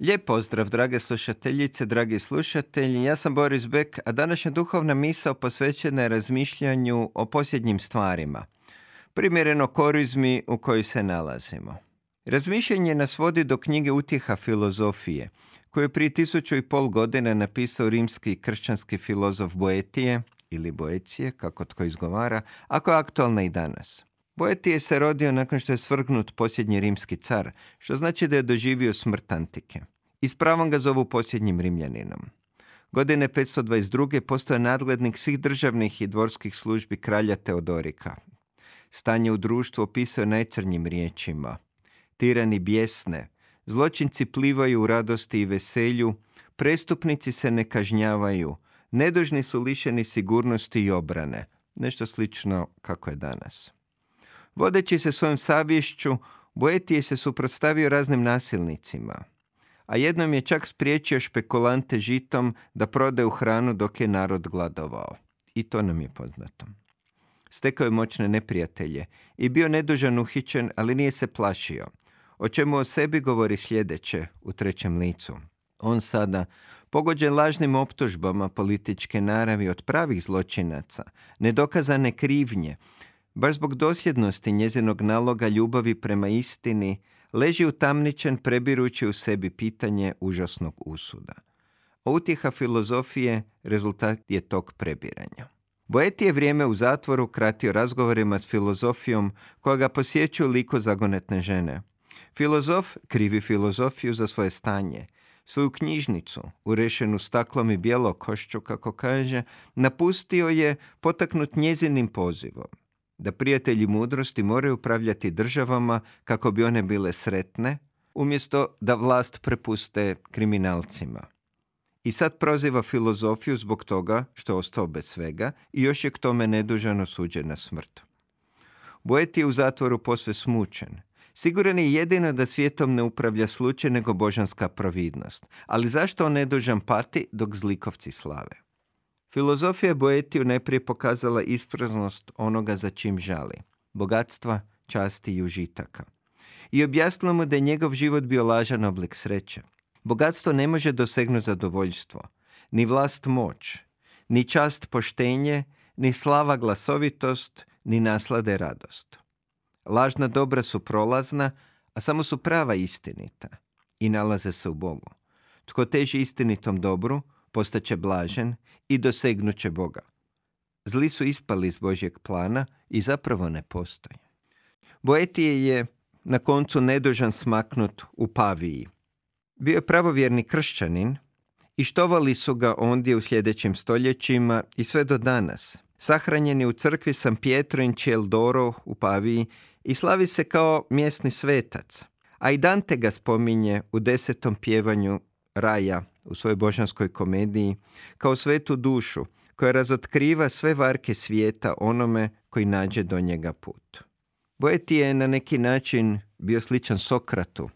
Lijep pozdrav, drage slušateljice, dragi slušatelji. Ja sam Boris Bek, a današnja duhovna misao posvećena je razmišljanju o posljednjim stvarima. Primjereno korizmi u kojoj se nalazimo. Razmišljanje nas vodi do knjige Utjeha filozofije, koju je prije tisuću i pol godina napisao rimski kršćanski filozof Boetije, ili Boecije, kako tko izgovara, ako je aktualna i danas. Boetije se rodio nakon što je svrgnut posljednji rimski car, što znači da je doživio smrt antike. I s pravom ga zovu posljednjim rimljaninom. Godine 522. postoje nadglednik svih državnih i dvorskih službi kralja Teodorika. Stanje u društvu opisuje najcrnjim riječima. Tirani bjesne, zločinci plivaju u radosti i veselju, prestupnici se ne kažnjavaju, nedužni su lišeni sigurnosti i obrane. Nešto slično kako je danas. Vodeći se svojom savješću, Boetije se suprotstavio raznim nasilnicima, a jednom je čak spriječio špekulante žitom da prodaju hranu dok je narod gladovao. I to nam je poznato. Stekao je moćne neprijatelje i bio nedužan uhićen, ali nije se plašio. O čemu o sebi govori sljedeće u trećem licu. On sada, pogođen lažnim optužbama političke naravi od pravih zločinaca, nedokazane krivnje, baš zbog dosljednosti njezinog naloga ljubavi prema istini, leži utamničen prebirući u sebi pitanje užasnog usuda. Utjeha filozofije rezultat je tog prebiranja. Boeti je vrijeme u zatvoru kratio razgovorima s filozofijom koja ga posjećuju liko zagonetne žene. Filozof krivi filozofiju za svoje stanje. Svoju knjižnicu, urešenu staklom i košću, kako kaže, napustio je potaknut njezinim pozivom da prijatelji mudrosti moraju upravljati državama kako bi one bile sretne, umjesto da vlast prepuste kriminalcima. I sad proziva filozofiju zbog toga što ostao bez svega i još je k tome nedužano suđen na smrt. Boeti je u zatvoru posve smučen. Siguran je jedino da svijetom ne upravlja slučaj nego božanska providnost. Ali zašto on nedužan pati dok zlikovci slave? Filozofija Boetiju najprije pokazala ispraznost onoga za čim žali, bogatstva, časti i užitaka. I objasnila mu da je njegov život bio lažan oblik sreće. Bogatstvo ne može dosegnuti zadovoljstvo, ni vlast moć, ni čast poštenje, ni slava glasovitost, ni naslade radost. Lažna dobra su prolazna, a samo su prava istinita i nalaze se u Bogu. Tko teži istinitom dobru, postaće blažen i dosegnut će Boga. Zli su ispali iz Božjeg plana i zapravo ne postoje. Boetije je na koncu nedužan smaknut u Paviji. Bio je pravovjerni kršćanin i štovali su ga ondje u sljedećim stoljećima i sve do danas. Sahranjen je u crkvi San Pietro in Ciel d'Oro u Paviji i slavi se kao mjesni svetac. A i Dante ga spominje u desetom pjevanju raja u svojoj božanskoj komediji kao svetu dušu koja razotkriva sve varke svijeta onome koji nađe do njega put. Boeti je na neki način bio sličan Sokratu,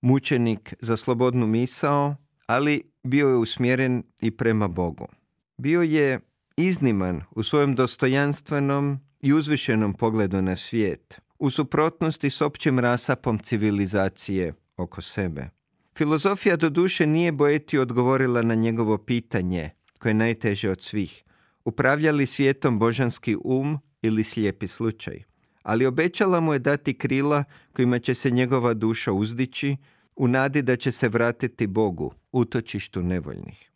mučenik za slobodnu misao, ali bio je usmjeren i prema Bogu. Bio je izniman u svojem dostojanstvenom i uzvišenom pogledu na svijet, u suprotnosti s općim rasapom civilizacije oko sebe. Filozofija do duše nije Boeti odgovorila na njegovo pitanje, koje je najteže od svih. Upravlja li svijetom božanski um ili slijepi slučaj? Ali obećala mu je dati krila kojima će se njegova duša uzdići, u nadi da će se vratiti Bogu, utočištu nevoljnih.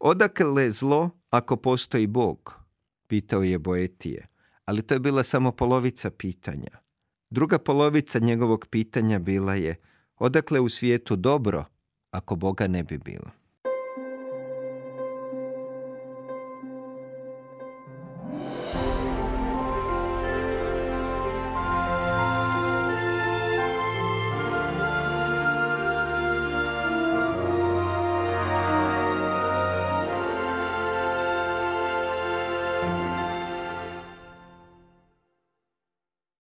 Odakle zlo ako postoji Bog? Pitao je Boetije, ali to je bila samo polovica pitanja. Druga polovica njegovog pitanja bila je – Odakle u svijetu dobro ako Boga ne bi bilo?